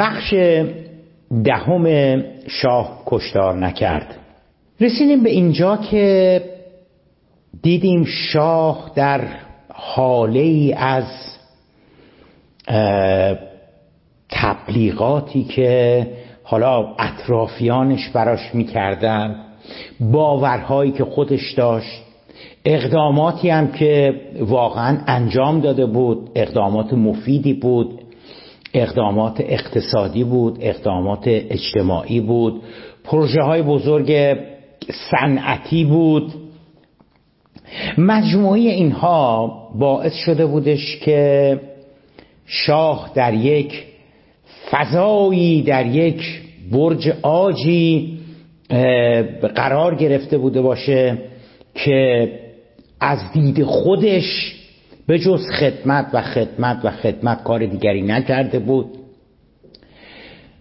بخش دهم شاه کشتار نکرد. رسیدیم به اینجا که دیدیم شاه در حاله ای از تبلیغاتی که حالا اطرافیانش براش می‌کردن باورهایی که خودش داشت اقداماتی هم که واقعا انجام داده بود اقدامات مفیدی بود. اقدامات اقتصادی بود اقدامات اجتماعی بود پروژه های بزرگ صنعتی بود. مجموعی اینها باعث شده بودش که شاه در یک فضایی در یک برج آجی قرار گرفته بوده باشه که از دید خودش به جز خدمت و خدمت و خدمت کار دیگری نکرده بود.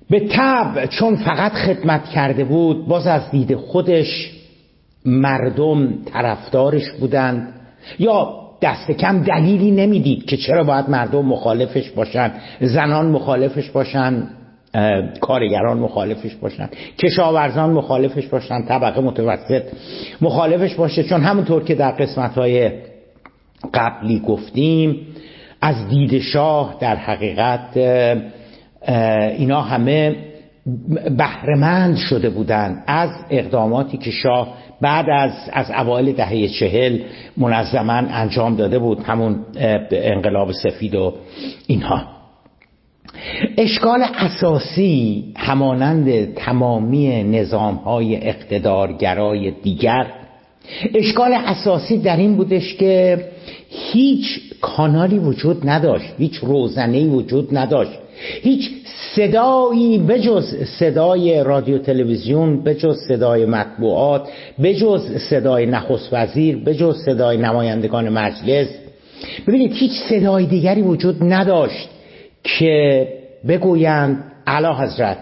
به طبع چون فقط خدمت کرده بود باز از دید خودش مردم طرفدارش بودند. یا دست کم دلیلی نمی‌دید که چرا باید مردم مخالفش باشن زنان مخالفش باشن کارگران مخالفش باشن کشاورزان مخالفش باشن طبقه متوسط مخالفش باشه. چون همونطور که در قسمت های قبلی گفتیم از دید شاه در حقیقت اینا همه بهرهمند شده بودند از اقداماتی که شاه بعد از از اوایل دهه چهل منظما انجام داده بود همون انقلاب سفید و اینها. اشکال اساسی همانند تمامی نظام های اقتدارگرای دیگر اشکال اساسی در این بودش که هیچ کانالی وجود نداشت هیچ روزنهی وجود نداشت هیچ صدایی بجز صدای رادیو تلویزیون بجز صدای مطبوعات بجز صدای نخست وزیر بجز صدای نمایندگان مجلس. ببینید هیچ صدای دیگری وجود نداشت که بگویند علا حضرت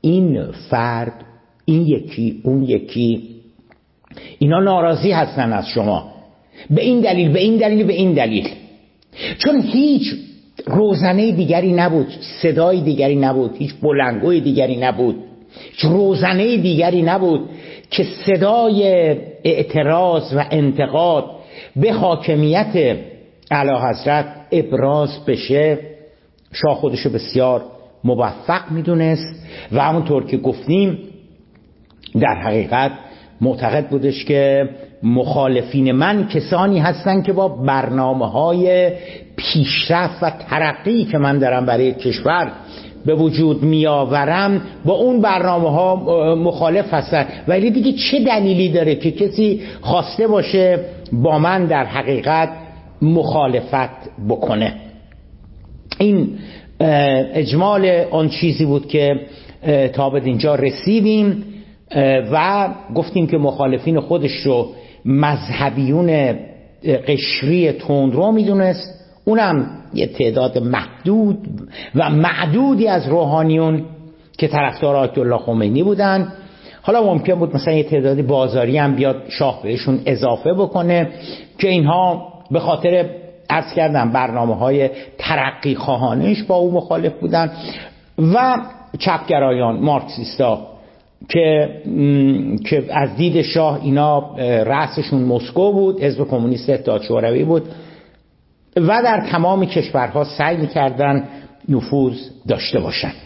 این فرد این یکی اون یکی اینا ناراضی هستن از شما. به این دلیل به این دلیل به این دلیل. چون هیچ روزنه دیگری نبود صدای دیگری نبود هیچ بلنگوی دیگری نبود هیچ روزنه دیگری نبود که صدای اعتراض و انتقاد به حاکمیت اعلی حضرت ابراز بشه شاه خودشو بسیار موفق می‌دونست و همونطور که گفتیم در حقیقت معتقد بودش که مخالفین من کسانی هستند که با برنامه های پیشرفت و ترقی که من دارم برای کشور به وجود میآورم با اون برنامه ها مخالف هستن. ولی دیگه چه دلیلی داره که کسی خواسته باشه با من در حقیقت مخالفت بکنه؟ این اجمال آن چیزی بود که تا به اینجا رسیدیم و گفتیم که مخالفین خودش رو مذهبیون قشری تندرو می‌دونست. اونم یه تعداد محدود و معدودی از روحانیون که طرفدار آیت الله خمینی بودن. حالا ممکن بود مثلا یه تعدادی بازاری هم بیاد شاه بهشون اضافه بکنه که اینها به خاطر ارز کردم برنامه های ترقی خواهانش با او مخالف بودن و چپگرایان مارکسیستا که که از دید شاه اینا رأسشون مسکو بود حزب کمونیست اتحاد شوروی بود و در تمام کشورها سعی می‌کردن نفوذ داشته باشند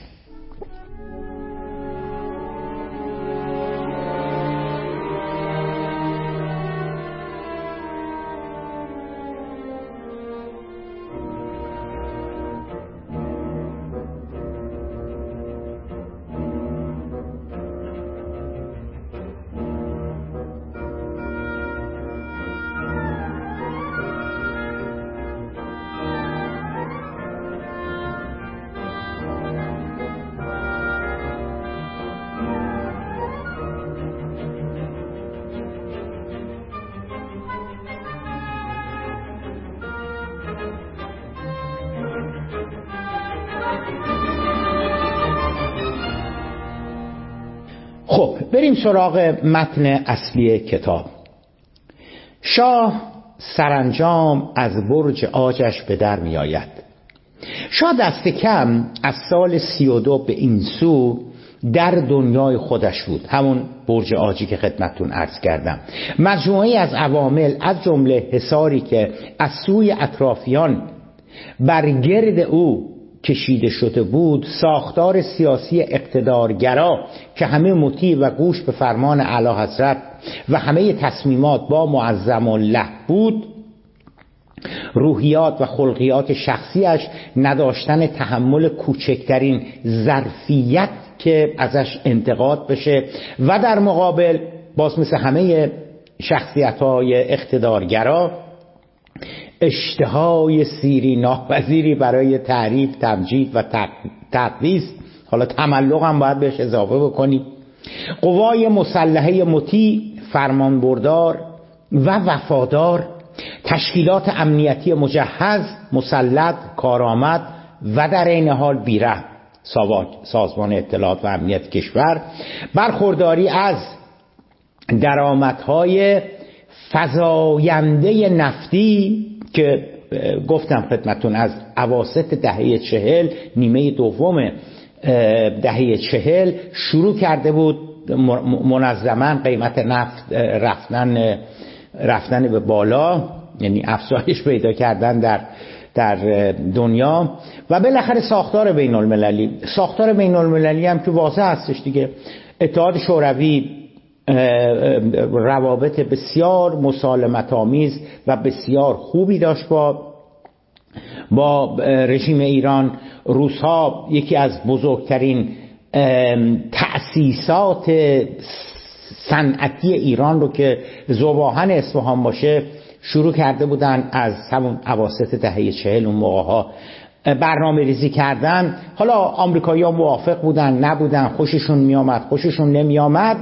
خب بریم سراغ متن اصلی کتاب. شاه سرانجام از برج آجش به در می آید شاه دست کم از سال سی و دو به این سو در دنیای خودش بود. همون برج آجی که خدمتتون عرض کردم. مجموعی از عوامل از جمله حساری که از سوی اطرافیان بر گرد او کشیده شده بود ساختار سیاسی اقتدارگرا که همه مطیع و گوش به فرمان اعلی حضرت و همه تصمیمات با معظم الله بود روحیات و خلقیات شخصیش نداشتن تحمل کوچکترین ظرفیت که ازش انتقاد بشه و در مقابل باز مثل همه شخصیت های اقتدارگرا اشتهای سیری ناپذیری برای تعریف تمجید و تقدیس. حالا تملق هم باید بهش اضافه بکنیم. قوای مسلحه مطیع فرمانبردار و وفادار تشکیلات امنیتی مجهز مسلط کارآمد و در این حال بیره سازمان اطلاعات و امنیت کشور. برخورداری از درآمدهای فزاینده نفتی که گفتم خدمتون از عواست دهه چهل نیمه دوم دهه چهل شروع کرده بود منظما قیمت نفت رفتن رفتن به بالا یعنی افزایش پیدا کردن در در دنیا. و بالاخره ساختار بین المللی ساختار بین المللی هم که واضح هستش دیگه اتحاد شوروی روابط بسیار مسالمت آمیز و بسیار خوبی داشت با با رژیم ایران. روسها یکی از بزرگترین تأسیسات صنعتی ایران رو که زباهن اصفهان باشه شروع کرده بودن از همون عواست دهه چهل اون موقع ها. برنامه ریزی کردن. حالا آمریکایی ها موافق بودن نبودن خوششون میامد خوششون نمیامد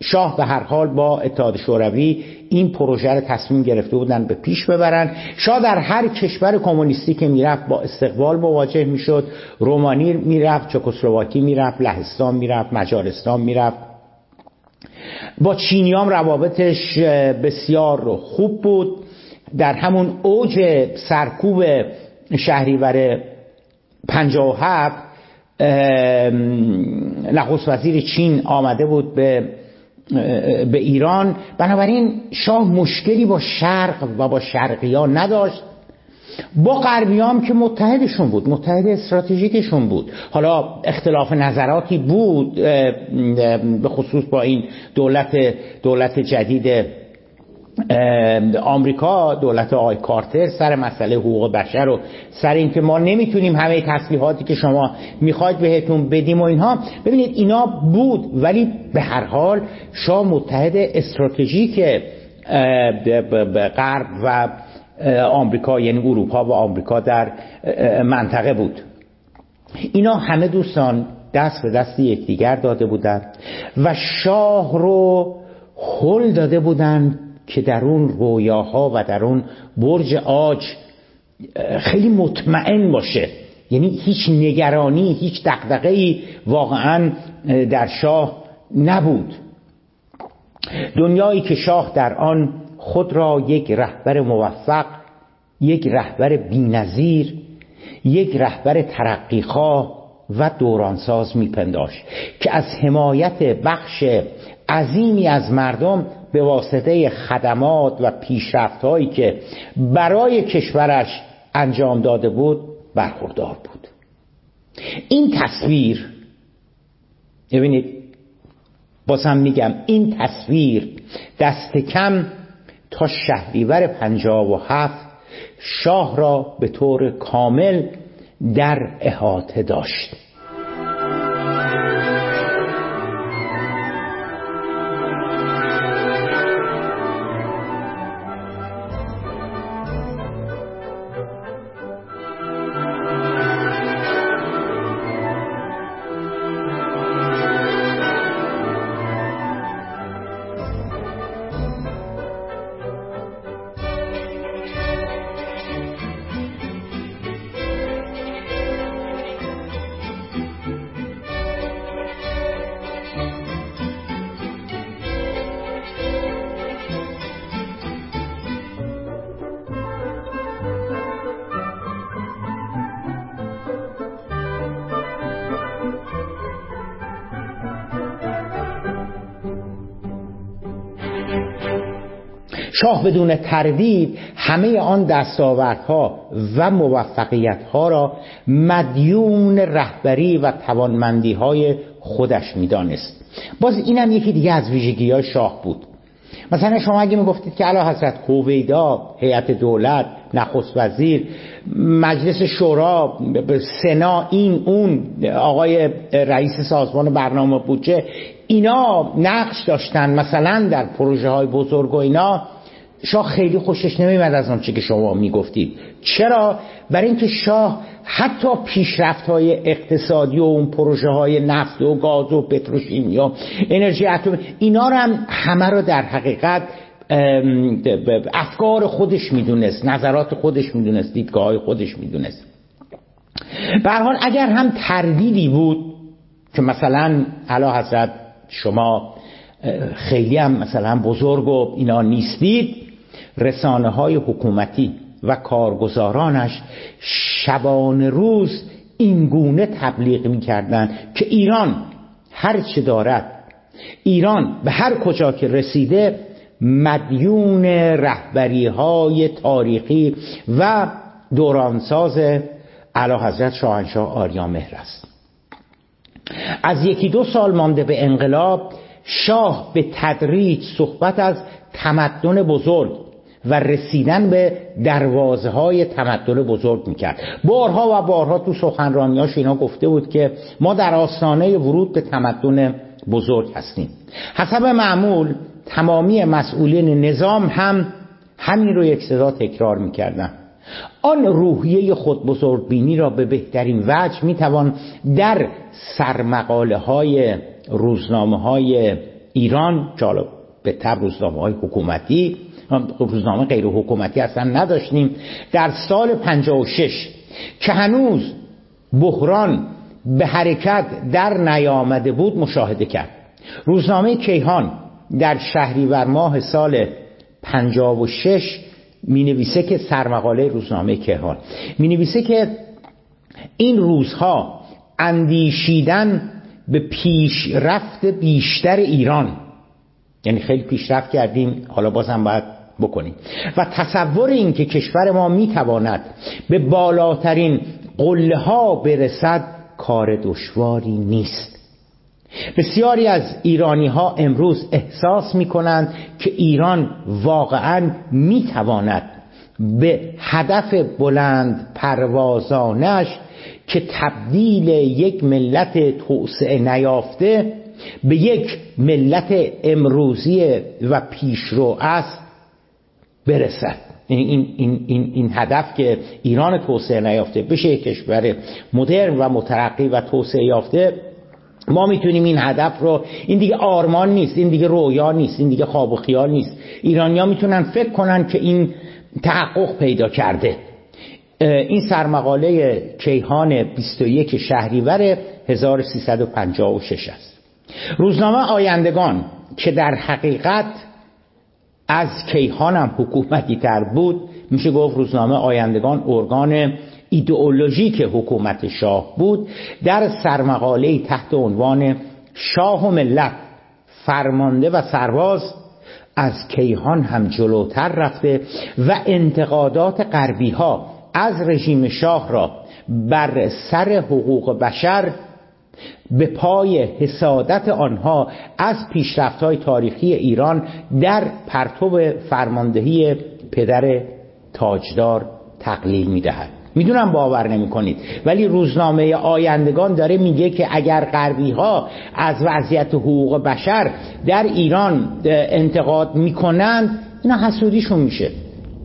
شاه به هر حال با اتحاد شوروی این پروژه رو تصمیم گرفته بودن به پیش ببرن. شاه در هر کشور کمونیستی که می‌رفت با استقبال مواجه می‌شد. رومانی می‌رفت چکسلواکی می‌رفت لهستان می‌رفت مجارستان می‌رفت. با چینیام روابطش بسیار خوب بود. در همون اوج سرکوب شهریور 57 نخست وزیر چین آمده بود به به ایران. بنابراین شاه مشکلی با شرق و با شرقیان نداشت. با غربیام که متحدشون بود متحد استراتژیکشون بود. حالا اختلاف نظراتی بود به خصوص با این دولت دولت جدید آمریکا دولت آی کارتر سر مسئله حقوق بشر و سر اینکه ما نمی‌تونیم همه تسلیحاتی که شما می‌خواید بهتون بدیم و اینها ببینید اینا بود ولی به هر حال شاه متحد استراتژیک غرب و آمریکا یعنی اروپا و آمریکا در منطقه بود. اینا همه دوستان دست به دست یکدیگر داده بودند و شاه رو حل داده بودند که در اون رویاها و در اون برج آج خیلی مطمئن باشه. یعنی هیچ نگرانی هیچ دقدقهی واقعا در شاه نبود. دنیایی که شاه در آن خود را یک رهبر موفق یک رهبر بینظیر یک رهبر ترقیخواه و دورانساز میپنداشت که از حمایت بخش عظیمی از مردم به واسطه خدمات و پیشرفت هایی که برای کشورش انجام داده بود برخوردار بود. این تصویر ببینید بازم میگم این تصویر دست کم تا شهریور پنجاب و هفت شاه را به طور کامل در احاطه داشت. بدون تردید همه آن دستاوردها و موفقیتها را مدیون رهبری و توانمندی های خودش می‌دانست. باز اینم یکی دیگه از ویژگی های شاه بود. مثلا شما اگه می‌گفتید که علا حضرت هویدا هیئت دولت نخست وزیر مجلس شورا سنا این اون آقای رئیس سازمان برنامه بودجه اینا نقش داشتن مثلا در پروژه های بزرگ و اینا شاه خیلی خوشش نمیمد از آنچه که شما می‌گفتید. چرا؟ برای اینکه شاه حتی پیشرفت های اقتصادی و اون پروژه های نفت و گاز و پتروشیمی و انرژی اتمی اینا رو هم همه رو در حقیقت افکار خودش می‌دونست نظرات خودش می‌دونست دیدگاه های خودش می‌دونست. به حال اگر هم تردیدی بود که مثلا علا حضرت شما خیلی هم مثلا بزرگ و اینا نیستید رسانه های حکومتی و کارگزارانش شبان روز این گونه تبلیغ می‌کردند که ایران هر چه دارد ایران به هر کجا که رسیده مدیون رهبری های تاریخی و دورانساز علا حضرت شاهنشاه آریا مهر است. از یکی دو سال مانده به انقلاب شاه به تدریج صحبت از تمدن بزرگ و رسیدن به دروازه های تمدن بزرگ می‌کرد. بارها و بارها تو سخنرانیاش اینا گفته بود که ما در آستانه ورود به تمدن بزرگ هستیم. حسب معمول تمامی مسئولین نظام هم همین رو یک صدا تکرار می‌کردن. آن روحیه خود بزرگ بینی را به بهترین وجه می‌توان در سرمقاله های روزنامه های ایران جالب به تب روزنامه های حکومتی روزنامه غیر حکومتی اصلا نداشتیم. در سال 56 که هنوز بحران به حرکت در نیامده بود مشاهده کرد. روزنامه کیهان در شهریور ماه سال 56 می نویسه که سرمقاله روزنامه کیهان. می نویسه که این روزها اندیشیدن به پیشرفت بیشتر ایران. یعنی خیلی پیشرفت کردیم. حالا بازم باید بکنیم و تصور این که کشور ما می‌تواند به بالاترین قله ها برسد کار دشواری نیست. بسیاری از ایرانی ها امروز احساس می کنند که ایران واقعا می تواند به هدف بلند پروازانش که تبدیل یک ملت توسعه نیافته به یک ملت امروزی و پیشرو است برسد. این, این, این, این هدف که ایران توسعه نیافته بشه یک کشور مدرن و مترقی و توسعه یافته ما می‌تونیم این هدف رو این دیگه آرمان نیست این دیگه رویا نیست این دیگه خواب و خیال نیست. ایرانیا می‌تونن فکر کنن که این تحقق پیدا کرده. این سرمقاله کیهان 21 شهریور 1356 است. روزنامه آیندگان که در حقیقت از کیهان هم حکومتی تر بود میشه گفت روزنامه آیندگان ارگان ایدئولوژیک حکومت شاه بود. در سرمقاله تحت عنوان شاه و ملت فرمانده و سرباز از کیهان هم جلوتر رفته و انتقادات غربی ها از رژیم شاه را بر سر حقوق بشر به پای حسادت آنها از پیشرفت های تاریخی ایران در پرتو فرماندهی پدر تاجدار تقلیل می‌دهد. می‌دونم باور نمی کنید ولی روزنامه آیندگان داره میگه که اگر غربی ها از وضعیت حقوق بشر در ایران انتقاد می‌کنند اینا حسودیشون میشه.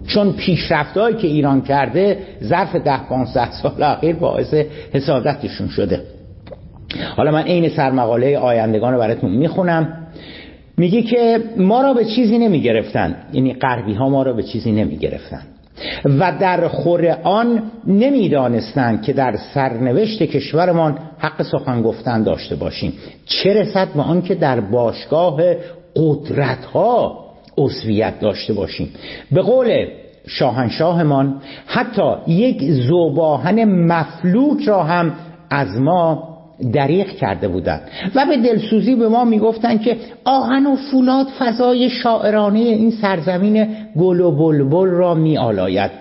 چون پیشرفتهایی که ایران کرده ظرف ده 15 سال اخیر باعث حسادتشون شده. حالا من عین سرمقاله آیندگان رو براتون می‌خونم. میگه که ما را به چیزی نمی‌گرفتن یعنی غربی ها ما را به چیزی نمی‌گرفتن و در خور آن نمی‌دانستند که در سرنوشت کشورمان حق سخن گفتن داشته باشیم. چه رسد به آن که در باشگاه قدرت ها عضویت داشته باشیم؟ به قول شاهنشاهمان حتی یک زوباهن مفلوک را هم از ما دریغ کرده بودند. و به دلسوزی به ما می‌گفتن که آهن و فولاد فضای شاعرانه این سرزمین گل و بلبل را میآلاید.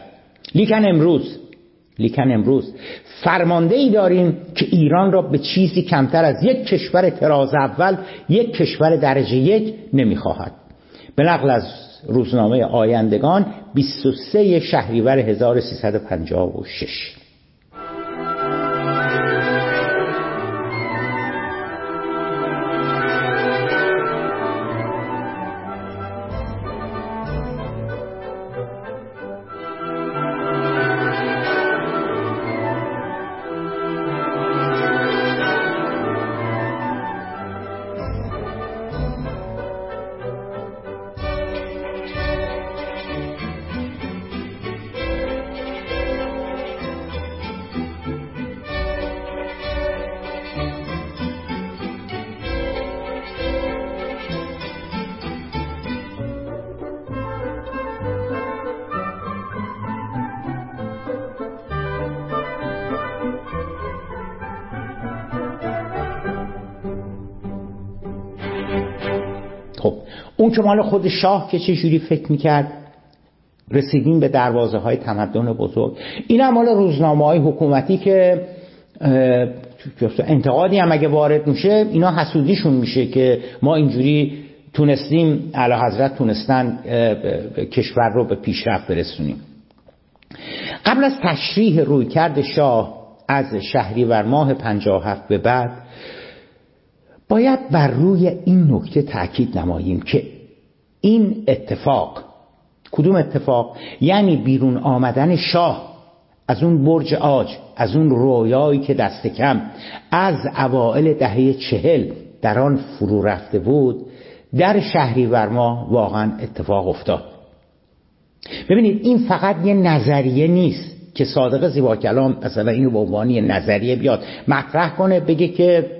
لیکن امروز لیکن امروز فرمانده ای داریم که ایران را به چیزی کمتر از یک کشور تراز اول یک کشور درجه یک نمی‌خواهد. به نقل از روزنامه آیندگان 23 شهریور 1356 اون که مال خود شاه که چجوری فکر می‌کرد رسیدیم به دروازه های تمدن بزرگ. این هم مال روزنامه های حکومتی که انتقادی هم اگه وارد میشه اینا حسودیشون میشه که ما اینجوری تونستیم علا حضرت تونستن کشور رو به پیشرفت برسونیم. قبل از تشریح رویکرد شاه از شهریور ماه 57 به بعد باید بر روی این نکته تاکید نماییم که این اتفاق. کدوم اتفاق؟ یعنی بیرون آمدن شاه از اون برج آج از اون رویایی که دست کم از اوائل دهه چهل در آن فرو رفته بود در شهری ورما واقعا اتفاق افتاد. ببینید این فقط یه نظریه نیست که صادق زیبا کلام مثلا اینو به عنوان نظریه بیاد مطرح کنه بگه که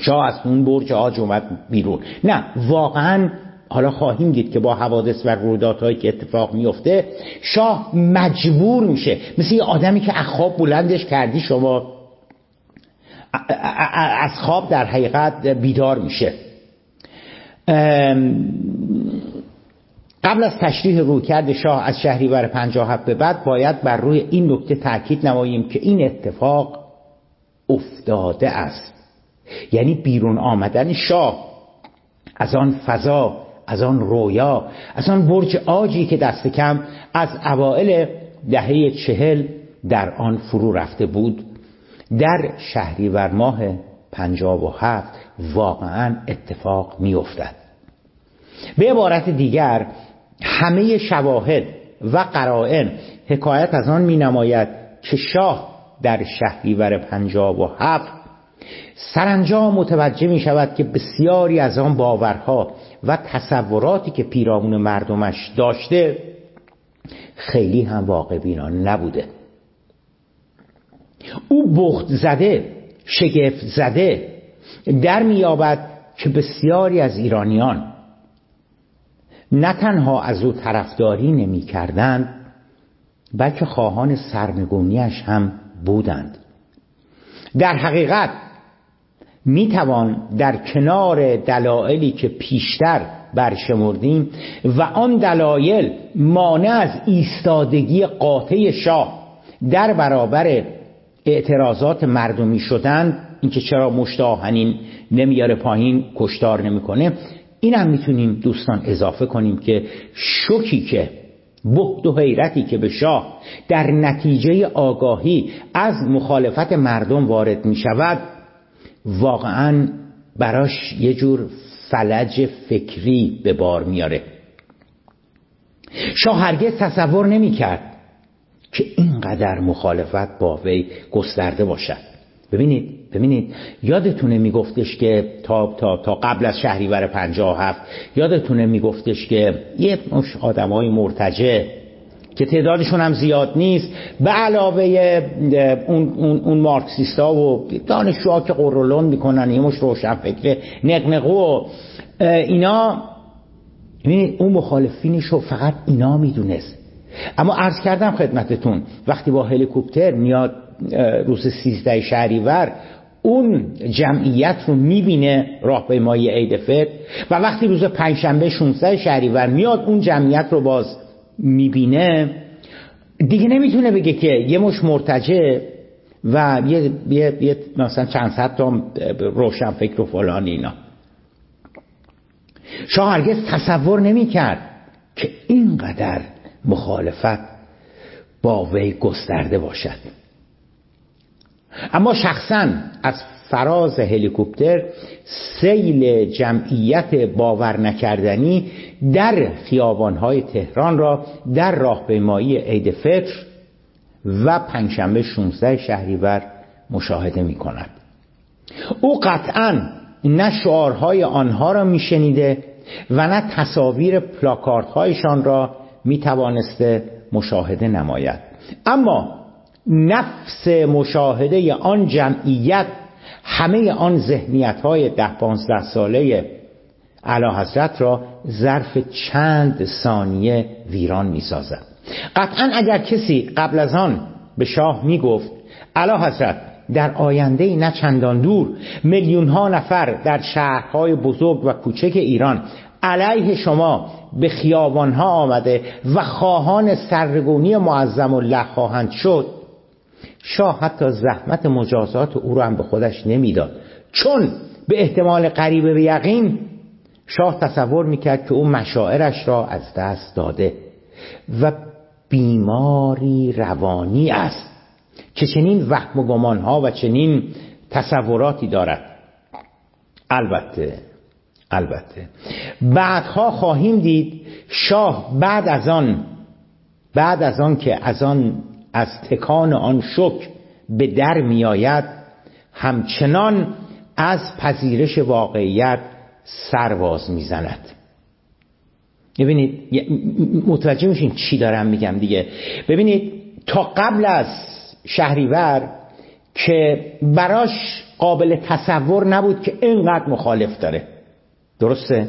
شاه از اون برج آج اومد بیرون. نه واقعا حالا خواهیم دید که با حوادث و رویدادهایی که اتفاق میفته شاه مجبور میشه. مثل یه آدمی که از خواب بلندش کردی شما از خواب در حقیقت بیدار میشه. قبل از تشریح رویکرد شاه از شهریور 57 به بعد باید بر روی این نکته تاکید نماییم که این اتفاق افتاده است. یعنی بیرون آمدن شاه از آن فضا از آن رویا از آن برج آجی که دست کم از اوائل دهه چهل در آن فرو رفته بود در شهریور ماه پنجاب و هفت واقعا اتفاق می افتد. به عبارت دیگر همه شواهد و قرائن حکایت از آن می نماید که شاه در شهریور پنجاب و هفت سرانجام متوجه می شود که بسیاری از آن باورها و تصوراتی که پیرامون مردمش داشته خیلی هم واقع بینا نبوده. او بخت زده شگفت زده در میابد که بسیاری از ایرانیان نه تنها از او طرفداری نمی کردند بلکه خواهان سرنگونیش هم بودند. در حقیقت می توان در کنار دلایلی که پیشتر برشمردیم و آن دلایل مانع از ایستادگی قاطع شاه در برابر اعتراضات مردمی شدن اینکه چرا مشتاهنین نمیاره پایین کشتار نمی‌کنه این هم می‌تونیم دوستان اضافه کنیم که شوکی که بخت و حیرتی که به شاه در نتیجه آگاهی از مخالفت مردم وارد می شود واقعا براش یه جور فلج فکری به بار میاره. شاه هرگز تصور نمی کرد که اینقدر مخالفت با وی گسترده باشد. ببینید ببینید یادتونه میگفتش که تا, تا, تا قبل از شهریور 57 یادتونه میگفتش که یه مش آدم های مرتجه که تعدادشون هم زیاد نیست به علاوه اون, اون, اون مارکسیستا و دانشجوها که قرولون می‌کنن یه مش روشن فکر نقنقو اینا اون مخالفینش رو فقط اینا می‌دونست. اما عرض کردم خدمتتون وقتی با هلیکوپتر میاد روز سیزده شهریور اون جمعیت رو می‌بینه راهپیمایی عید فطر و وقتی روز پنجشنبه 16 شهریور میاد اون جمعیت رو باز می‌بینه دیگه نمی‌تونه بگه که یه مش مرتجه و یه, یه،, یه مثلا چند صد تا روشن فکر و فلان اینا. شاه هرگز تصور نمی‌کرد که اینقدر مخالفت با وی گسترده باشد. اما شخصا از فراز هلیکوپتر سیل جمعیت باور نکردنی در خیابانهای تهران را در راهپیمایی عید فطر و پنجشنبه 16 شهریور مشاهده می کند او قطعا نه شعارهای آنها را میشنیده و نه تصاویر پلاکاردهایشان را می توانسته مشاهده نماید. اما نفس مشاهده آن جمعیت همه آن ذهنیت های ده پانزده ساله علا حضرت را ظرف چند ثانیه ویران می سازد قطعا اگر کسی قبل از آن به شاه می گفت علا حضرت در آینده نه چندان دور میلیون ها نفر در شهرهای بزرگ و کوچک ایران علیه شما به خیابان ها آمده و خواهان سرگونی معظم الله خواهند شد شاه حتی زحمت مجازات او را هم به خودش نمی‌داد. چون به احتمال قریب به یقین شاه تصور می‌کرد که او مشاعرش را از دست داده و بیماری روانی است که چنین وهم و گمانها و چنین تصوراتی دارد. البته البته. بعدها خواهیم دید شاه بعد از آن بعد از آن که از آن از تکان آن شک به در میآید همچنان از پذیرش واقعیت سرواز می‌زند. ببینید متوجه میشین چی دارم میگم دیگه. ببینید تا قبل از شهریور که براش قابل تصور نبود که اینقدر مخالف داره. درسته؟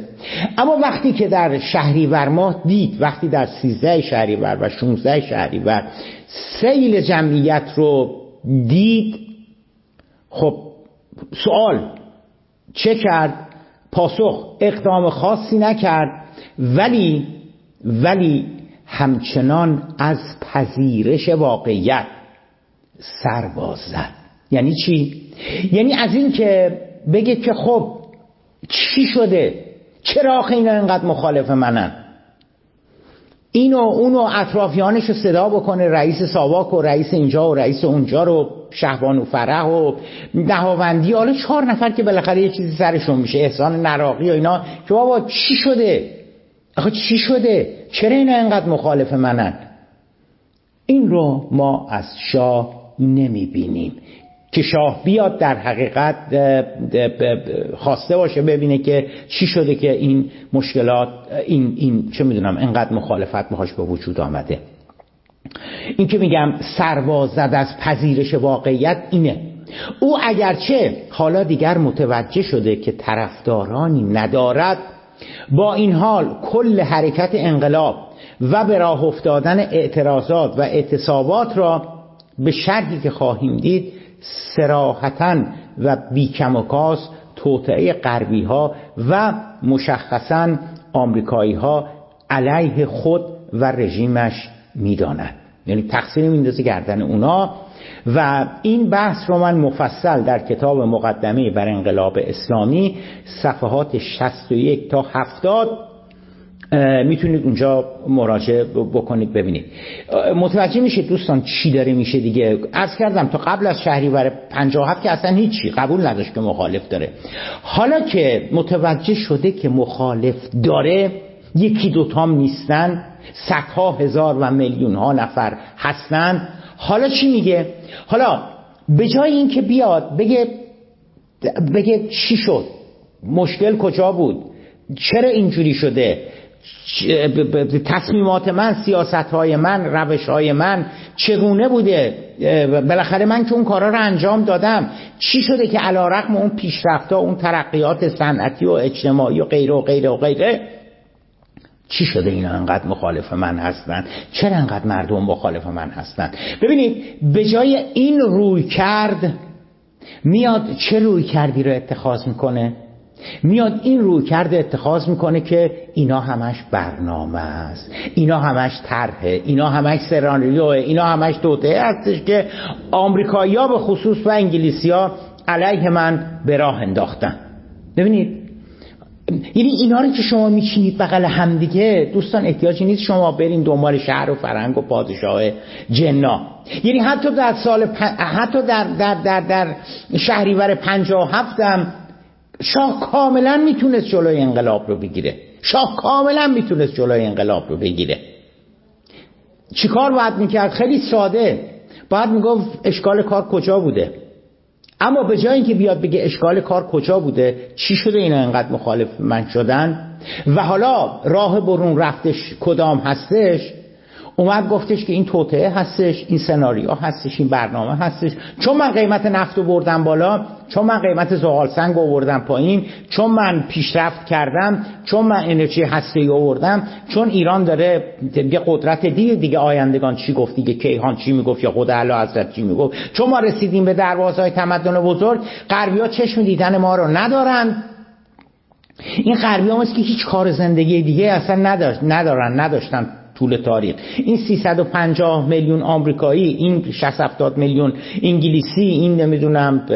اما وقتی که در شهریور ماه دید وقتی در سیزده شهریور و 16 شهریور سیل جمعیت رو دید خب سوال چه کرد؟ پاسخ اقدام خاصی نکرد ولی ولی همچنان از پذیرش واقعیت سر باز زد. یعنی چی؟ یعنی از این که بگه که خب چی شده؟ چرا آخه اینا اینقدر مخالف منن؟ اینو اونو اطرافیانش رو صدا بکنه رئیس ساواک و رئیس اینجا و رئیس اونجا رو شهبان و فرح و دهاوندی حالا چهار نفر که بالاخره یه چیزی سرشون میشه احسان نراقی و اینا که بابا چی شده؟ آخه چی شده؟ چرا اینا اینقدر مخالف منن؟ این رو ما از شاه نمی‌بینیم. که شاه بیاد در حقیقت خواسته باشه ببینه که چی شده که این مشکلات این, این چه می‌دونم انقدر مخالفت بهاش به وجود آمده. این که میگم سرواز زد از پذیرش واقعیت اینه. او اگرچه حالا دیگر متوجه شده که طرفدارانی ندارد با این حال کل حرکت انقلاب و به راه افتادن اعتراضات و اعتصابات را به شرحی که خواهیم دید سراحتا و بیکم و کاس توطعه غربی ها و مشخصا آمریکایی ها علیه خود و رژیمش می‌داند. یعنی تقصیر میندازه گردن اونا. و این بحث رو من مفصل در کتاب مقدمه بر انقلاب اسلامی صفحات 61 تا 70 می‌تونید اونجا مراجعه بکنید ببینید. متوجه میشه دوستان چی داره میشه دیگه؟ از کردم تا قبل از شهریور 57 که اصلا هیچی قبول نداشت که مخالف داره. حالا که متوجه شده که مخالف داره یکی دوتام نیستن صدها هزار و میلیون ها نفر هستن. حالا چی میگه؟ حالا به جای اینکه بیاد بگه بگه چی شد؟ مشکل کجا بود؟ چرا اینجوری شده؟ تصمیمات من سیاست های من روش های من چگونه بوده؟ بالاخره من که اون کارا رو انجام دادم. چی شده که علا رقم اون پیشرفت اون ترقیات صنعتی و اجتماعی و غیره و غیره و غیره چی شده اینا انقدر مخالف من هستن؟ چرا انقدر مردم مخالف من هستن؟ ببینید به جای این روی کرد میاد چه روی کردی رو اتخاذ می‌کنه؟ میاد این روی کرده اتخاذ می‌کنه که اینا همش برنامه است. اینا همش طرحه. اینا همش سرانریوه اینا همش توطعه هستش که آمریکایی به خصوص و انگلیسی ها علیه من به راه انداختن. ببینید یعنی اینا رو که شما میچینید بغل همدیگه دوستان احتیاجی نیست شما برین دنبال شهر و فرنگ و پادشاه جنا یعنی حتی در سال حتی در در در, در شهریور 57 هم شاه کاملا می‌تونست جلوی انقلاب رو بگیره. شاه کاملا می‌تونست جلوی انقلاب رو بگیره. چیکار باید می‌کرد؟ خیلی ساده. باید می‌گفت اشکال کار کجا بوده؟ اما به جای اینکه بیاد بگه اشکال کار کجا بوده چی شده اینا انقدر مخالف من شدن؟ و حالا راه برون رفتش کدام هستش؟ اومد گفتش که این توطعه هستش این سناریو هستش این برنامه هستش. چون من قیمت نفت رو بردم بالا چون من قیمت زغال سنگ آوردم پایین چون من پیشرفت کردم چون من انرژی هسته آوردم چون ایران داره یه قدرت دیگه دیگه آیندگان چی گفت؟ دیگه کیهان چی می‌گفت یا خود اعلی حضرت چی می‌گفت؟ چون ما رسیدیم به دروازهای تمدن بزرگ غربی چشم دیدن ما رو ندارن. این غربی ها که هیچ کار زندگی دیگه اصلا نداشت ندارن نداشتن. طول تاریخ. این 350 میلیون آمریکایی این 60 70 میلیون انگلیسی این نمی‌دونم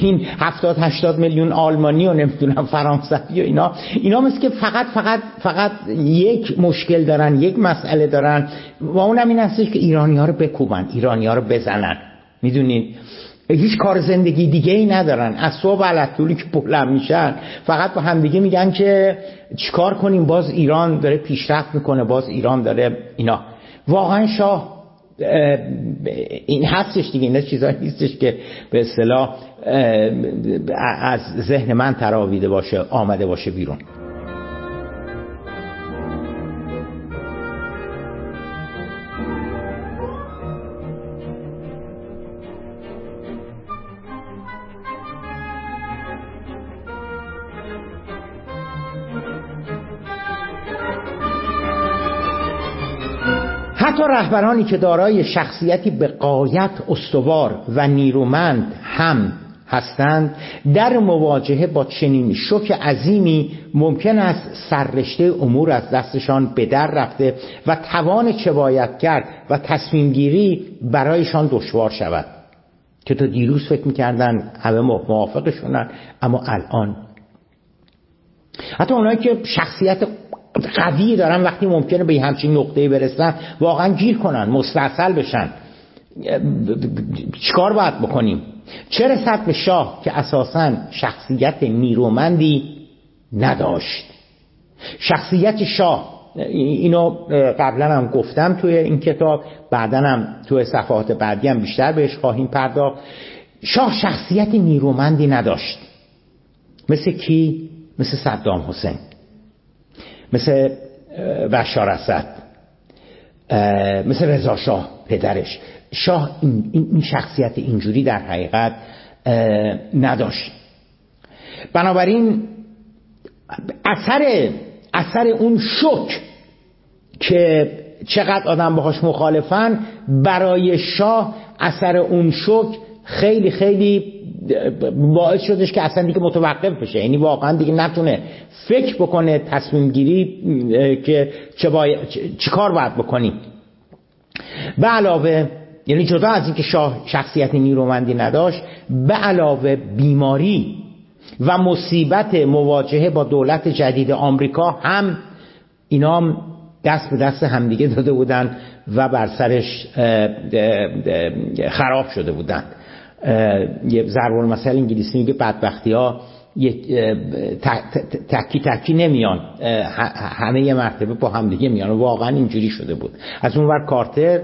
این 70 80 میلیون آلمانی و نمی‌دونم فرانسوی و اینا. اینا مثل که فقط فقط فقط یک مشکل دارن یک مسئله دارن و اونم این هستش که ایرانی ها رو بکوبن ایرانی ها رو بزنن. می‌دونید هیچ کار زندگی دیگه ای ندارن. از صبح علطولی که بلند میشن فقط با همدیگه میگن که چیکار کنیم؟ باز ایران داره پیشرفت می‌کنه باز ایران داره اینا. واقعا شاه این هستش دیگه این چیزایی نیستش که به اصطلاح از ذهن من تراویده باشه آمده باشه بیرون. رهبرانی که دارای شخصیتی به قایت استوار و نیرومند هم هستند در مواجهه با چنین شوک عظیمی ممکن است سررشته امور از دستشان به در رفته و توان چه باید کرد و تصمیم گیری برایشان دشوار شود. که تا دیروز فکر می‌کردن همه موافقشونن اما الان. حتی اونایی که شخصیت قوی دارن وقتی ممکنه به همچین نقطه برسن واقعا گیر کنن مستحصل بشن. چیکار باید بکنیم؟ چه رسد به شاه که اساسا شخصیت نیرومندی نداشت؟ شخصیت شاه اینو قبلا هم گفتم توی این کتاب بعدا هم توی صفحات بعدی هم بیشتر بهش خواهیم پرداخت. شاه شخصیت نیرومندی نداشت. مثل کی؟ مثل صدام حسین. مثل بشار اسد مثل رضا شاه پدرش. شاه این, این شخصیت اینجوری در حقیقت نداشت. بنابراین اثر اثر اون شک که چقدر آدم باهاش مخالفن برای شاه اثر اون شک خیلی خیلی باعث شدش که اصلا دیگه متوقف بشه. یعنی واقعا دیگه نتونه فکر بکنه تصمیم گیری که چه, باید، چه کار باید بکنی. به علاوه یعنی جدا از اینکه شاه شخصیت نیرومندی نداشت به علاوه بیماری و مصیبت مواجهه با دولت جدید آمریکا هم اینا دست به دست همدیگه داده بودن و بر سرش خراب شده بودند. یه ضرب المثل انگلیسی میگه بدبختی ها تکی تکی نمیان. همه یه مرتبه با هم دیگه میان واقعا اینجوری شده بود. از اون ور کارتر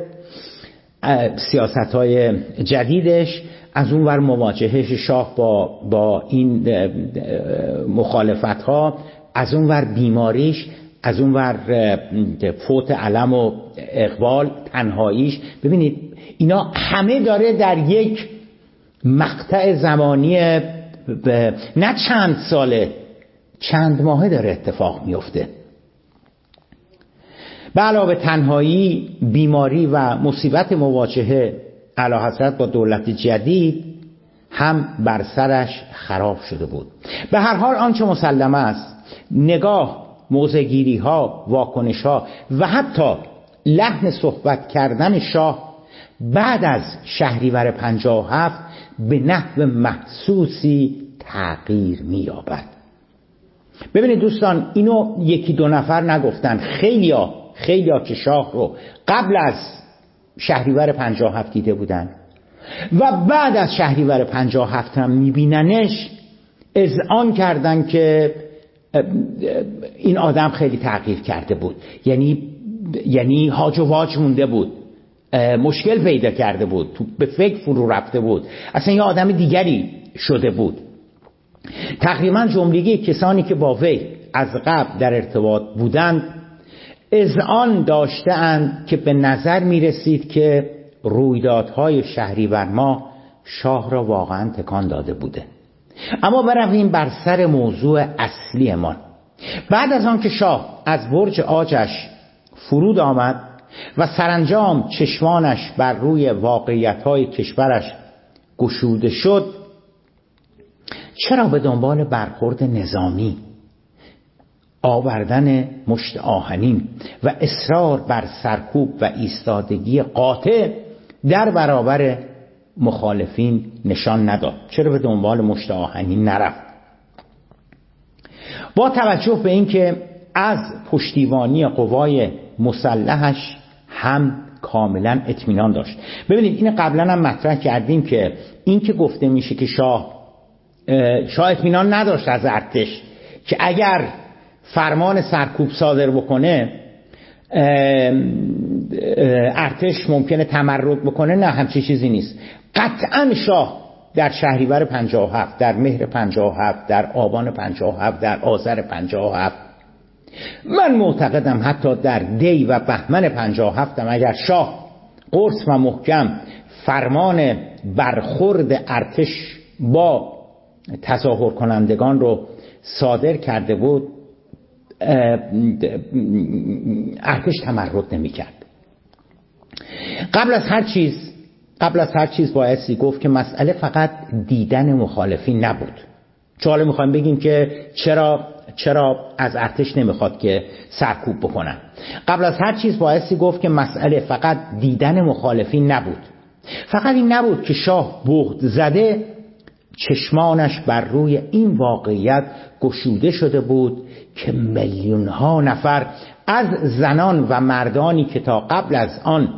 سیاست های جدیدش از اون ور مواجهش شاه با, با این مخالفت ها از اون ور بیماریش از اون ور فوت علم و اقبال تنهاییش. ببینید اینا همه داره در یک مقطع زمانی نه چند ساله چند ماهه داره اتفاق میفته به علاوه تنهایی بیماری و مصیبت مواجهه علا با دولت جدید هم بر سرش خراب شده بود. به هر حال آنچه مسلم است نگاه موزگیری ها واکنش ها و حتی لحن صحبت کردن شاه بعد از شهریور پنجاه هفت به نحو محسوسی تغییر مییابد. ببینید دوستان اینو یکی دو نفر نگفتن. خیلیا خیلیا که شاه رو قبل از شهریور پنجاه هفت دیده بودن و بعد از شهریور پنجاه هفت هم میبیننش آن کردن که این آدم خیلی تغییر کرده بود. یعنی یعنی هاج و واج مونده بود. مشکل پیدا کرده بود تو به فکر فرو رفته بود. اصلا یه آدم دیگری شده بود. تقریبا جملگی کسانی که با وی از قبل در ارتباط بودند آن داشتهاند که به نظر می رسید که رویدادهای شهری بر ما شاه را واقعا تکان داده بوده. اما برویم بر سر موضوع اصلی ما بعد از آن که شاه از برج آجش فرود آمد و سرانجام چشمانش بر روی واقعیت های کشورش گشوده شد. چرا به دنبال برخورد نظامی؟ آوردن مشت آهنین و اصرار بر سرکوب و ایستادگی قاطع در برابر مخالفین نشان نداد. چرا به دنبال مشت آهنین نرفت؟ با توجه به اینکه از پشتیبانی قوای مسلحش هم کاملا اطمینان داشت. ببینید این قبلا هم مطرح کردیم که این که گفته میشه که شاه شاه اطمینان نداشت از ارتش که اگر فرمان سرکوب صادر بکنه ارتش ممکنه تمرد بکنه نه همچی چیزی نیست. قطعا شاه در شهریور 57 در مهر 57 در آبان 57 در آذر 57 من معتقدم حتی در دی و بهمن 57 اگر شاه قرص و محکم فرمان برخورد ارتش با تظاهر کنندگان رو صادر کرده بود ارتش تمرد نمی کرد. قبل از هر چیز قبل از هر چیز بایستی گفت که مسئله فقط دیدن مخالفین نبود. چون حالا می‌خوایم بگیم که چرا چرا از ارتش نمی‌خواد که سرکوب بکنن. قبل از هر چیز بایستی گفت که مسئله فقط دیدن مخالفین نبود. فقط این نبود که شاه بغد زده چشمانش بر روی این واقعیت گشوده شده بود که میلیون ها نفر از زنان و مردانی که تا قبل از آن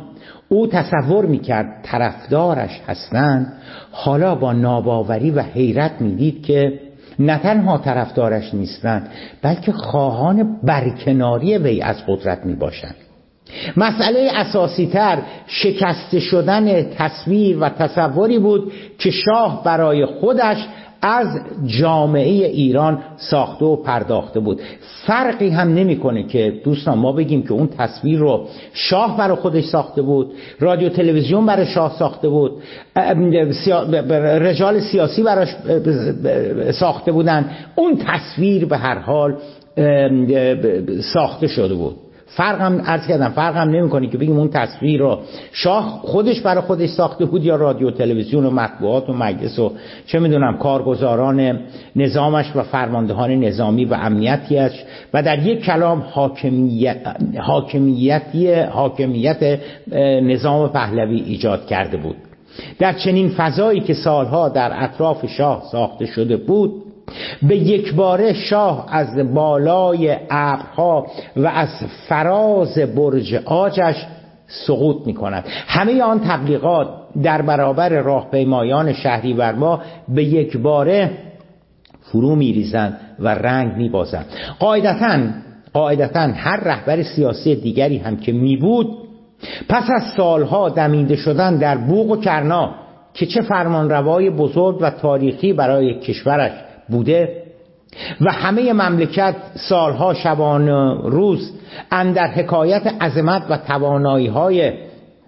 او تصور می‌کرد طرفدارش هستند حالا با ناباوری و حیرت می‌دید که نه تنها طرفدارش نیستند بلکه خواهان برکناری وی از قدرت می باشند مسئله اساسی تر شکسته شدن تصویر و تصوری بود که شاه برای خودش از جامعه ایران ساخته و پرداخته بود. فرقی هم نمی‌کنه که دوستان ما بگیم که اون تصویر رو شاه برای خودش ساخته بود رادیو تلویزیون برای شاه ساخته بود رجال سیاسی براش ساخته بودن. اون تصویر به هر حال ساخته شده بود. فرقم عرض کردم فرقم نمی‌کنه که بگیم اون تصویر رو. شاه خودش برای خودش ساخته بود یا رادیو تلویزیون و مطبوعات و مجلس و چه می‌دونم کارگزاران نظامش و فرماندهان نظامی و امنیتیش و در یک کلام حاکمیت حاکمیتی حاکمیت نظام پهلوی ایجاد کرده بود. در چنین فضایی که سالها در اطراف شاه ساخته شده بود به یک باره شاه از بالای ابرها و از فراز برج آجش سقوط می کند همه آن تبلیغات در برابر راهپیمایان شهری ورما به یک باره فرو می ریزند و رنگ می بازند قاعدتا قاعدتا هر رهبر سیاسی دیگری هم که می بود پس از سالها دمیده شدن در بوق و کرنا که چه فرمانروای بزرگ و تاریخی برای کشورش بوده. و همه مملکت سالها شبان روز اندر حکایت عظمت و توانایی های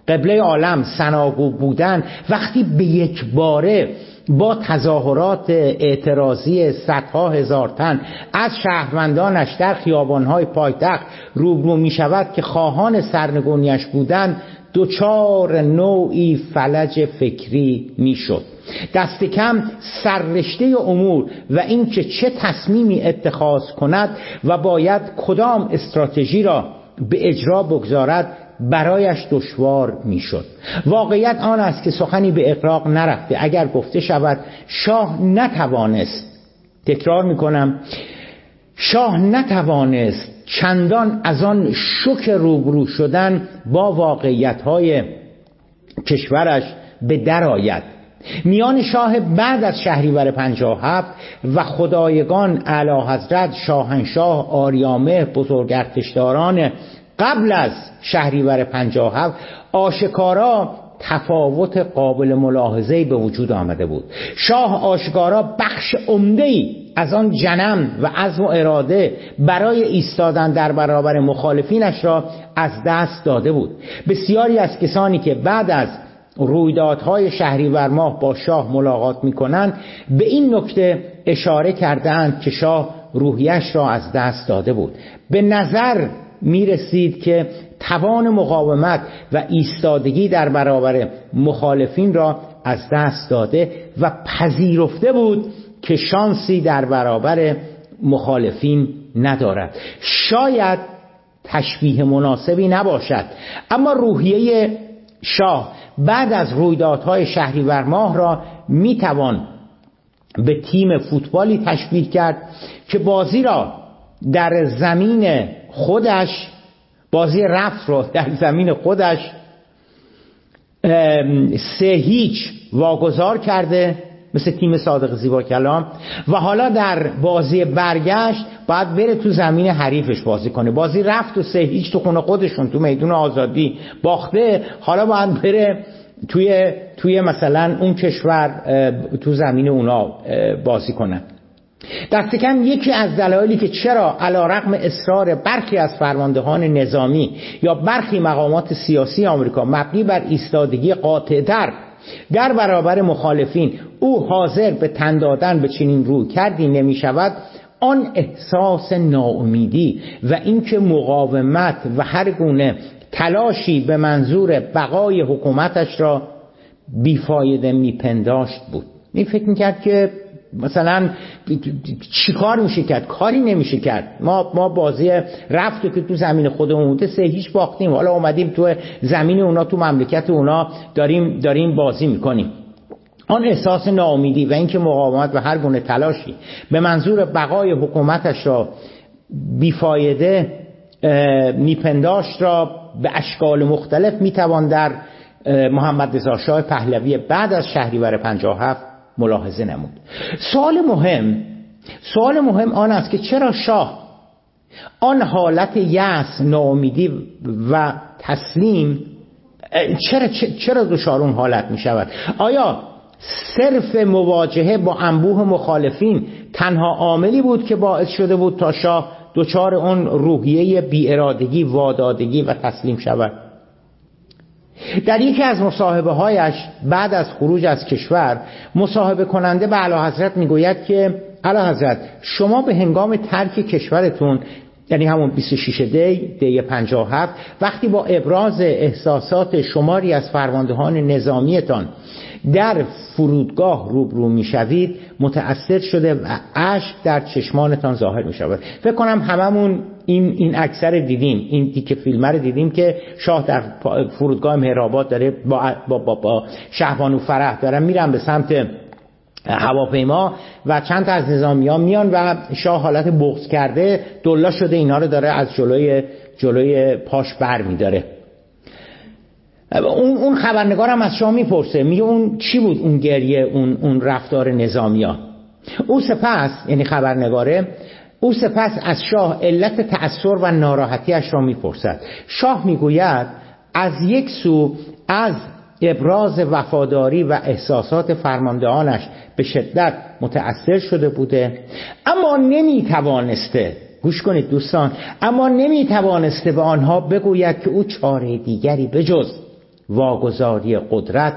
قبله عالم سناگو بودن. وقتی به یک باره با تظاهرات اعتراضی صدها هزار تن از شهروندانش در خیابانهای پایتخت روبرو می شود که خواهان سرنگونیش بودند دچار نوعی فلج فکری می‌شد. دست کم سررشته امور و اینکه چه تصمیمی اتخاذ کند و باید کدام استراتژی را به اجرا بگذارد برایش دشوار می‌شد. واقعیت آن است که سخنی به اقراق نرفته. اگر گفته شود شاه نتوانست تکرار می‌کنم شاه نتوانست چندان از آن شک روبرو شدن با واقعیت های کشورش به درآید میان شاه بعد از شهریور 57 و خدایگان اعلی حضرت شاهنشاه آریامه بزرگرتشداران قبل از شهریور 57 آشکارا تفاوت قابل ملاحظه به وجود آمده بود. شاه آشکارا بخش عمده ای از آن جنم و عزم و اراده برای ایستادن در برابر مخالفینش را از دست داده بود. بسیاری از کسانی که بعد از رویدادهای شهریور ماه با شاه ملاقات می‌کنند. به این نکته اشاره کردند که شاه روحیش را از دست داده بود. به نظر می رسید که توان مقاومت و ایستادگی در برابر مخالفین را از دست داده و پذیرفته بود که شانسی در برابر مخالفین ندارد. شاید تشبیه مناسبی نباشد اما روحیه شاه بعد از رویدادهای شهریور ماه را می‌توان به تیم فوتبالی تشبیه کرد که بازی را در زمین خودش بازی رفت رو در زمین خودش سه هیچ واگذار کرده. مثل تیم صادق زیبا کلام. و حالا در بازی برگشت باید بره تو زمین حریفش بازی کنه. بازی رفت و سه هیچ تو خونه خودشون تو میدون آزادی باخته. حالا باید بره توی توی مثلا اون کشور تو زمین اونا بازی کنه. دست کم یکی از دلایلی که چرا علا رقم اصرار برخی از فرماندهان نظامی یا برخی مقامات سیاسی آمریکا مبنی بر ایستادگی قاطعتر در برابر مخالفین او حاضر به تن دادن به چنین روی کردی نمی شود آن احساس ناامیدی و اینکه مقاومت و هر گونه تلاشی به منظور بقای حکومتش را بیفایده میپنداشت بود. این فکر می‌کرد که مثلا چیکار میشه کرد؟ کاری نمیشه کرد. ما ما بازی رفت که تو زمین خودمون بوده سه هیچ باختیم. حالا اومدیم تو زمین اونا تو مملکت اونا داریم داریم بازی می‌کنیم. آن احساس ناامیدی و اینکه مقاومت و هر گونه تلاشی به منظور بقای حکومتش را بیفایده میپنداشت را به اشکال مختلف می‌توان در محمد رضا شاه پهلوی بعد از شهریور 57 ملاحظه نمود. سوال مهم سوال مهم آن است که چرا شاه آن حالت یأس ناامیدی و تسلیم چرا چرا دچار اون حالت می شود آیا صرف مواجهه با انبوه مخالفین تنها عاملی بود که باعث شده بود تا شاه دچار اون روحیه بیارادگی وادادگی و تسلیم شود؟ در یکی از مصاحبه هایش بعد از خروج از کشور مصاحبه کننده به علا حضرت می‌گوید که علا حضرت شما به هنگام ترک کشورتون یعنی همون 26 دی دی 57 وقتی با ابراز احساسات شماری از فرماندهان نظامیتان در فرودگاه روبرو می‌شوید متأثر شده و اشک در چشمانتان ظاهر می شود فکر کنم هممون این این اکثر دیدیم این دیگه فیلم رو دیدیم که شاه در فرودگاه مهرآباد داره با با با, با شهبانو فرح دارن میرن به سمت هواپیما و چند تا از نظامی میان و شاه حالت بغض کرده دلا شده اینا رو داره از جلوی جلوی پاش بر میداره. اون اون خبرنگار هم از شاه می‌پرسه میگه اون چی بود؟ اون گریه اون اون رفتار نظامی ها او سپس یعنی خبرنگاره او سپس از شاه علت تأثیر و ناراحتیش را می‌پرسد. شاه می‌گوید از یک سو از ابراز وفاداری و احساسات فرماندهانش به شدت متأثر شده بوده. اما نمی‌توانسته گوش کنید دوستان اما نمی‌توانسته به آنها بگوید که او چاره دیگری بجز واگذاری قدرت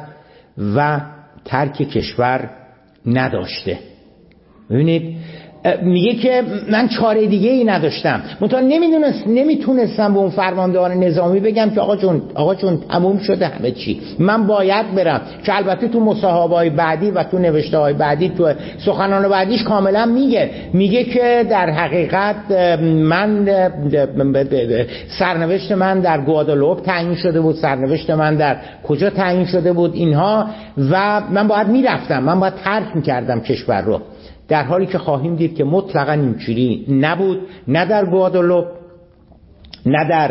و ترک کشور نداشته. ببینید میگه که من چاره دیگه ای نداشتم. منتها نمی‌دونست نمی‌تونستم به اون فرماندهان نظامی بگم که آقا جون آقا جون تموم شده همه چی. من باید برم. که البته تو مصاحبه های بعدی و تو نوشته های بعدی تو سخنان بعدیش کاملا میگه. میگه که در حقیقت من سرنوشت من در گوادالوپ تعیین شده بود. سرنوشت من در کجا تعیین شده بود؟ اینها. و من باید می‌رفتم. من باید ترک می‌کردم کشور رو. در حالی که خواهیم دید که مطلقا اینجوری نبود نه در گوادالوپ نه در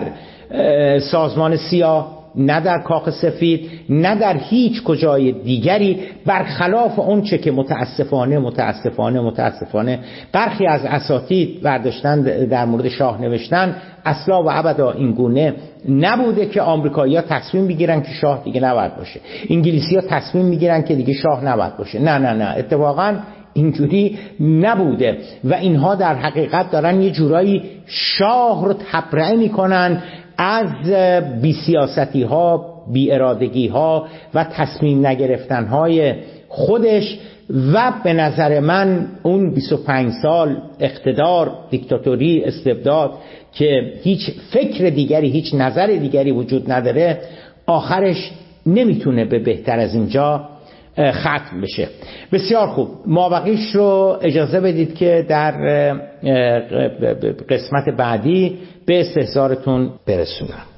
سازمان سیاه نه در کاخ سفید نه در هیچ کجای دیگری برخلاف اونچه که متاسفانه متاسفانه متاسفانه برخی از اساتید برداشتن در مورد شاه نوشتن اصلا و ابدا این گونه نبوده که آمریکایی‌ها تصمیم بگیرن که شاه دیگه نباید باشه. انگلیسی ها تصمیم می‌گیرن که دیگه شاه نباید باشه. نه نه نه. اتفاقا اینجوری نبوده. و اینها در حقیقت دارن یه جورایی شاه رو تبرئه می‌کنن از بی سیاستی ها بی ارادگی ها و تصمیم نگرفتن های خودش و به نظر من اون 25 سال اقتدار دیکتاتوری استبداد که هیچ فکر دیگری هیچ نظر دیگری وجود نداره آخرش نمی‌تونه به بهتر از اینجا ختم بشه. بسیار خوب. مابقیش رو اجازه بدید که در قسمت بعدی به استحضارتون برسونم.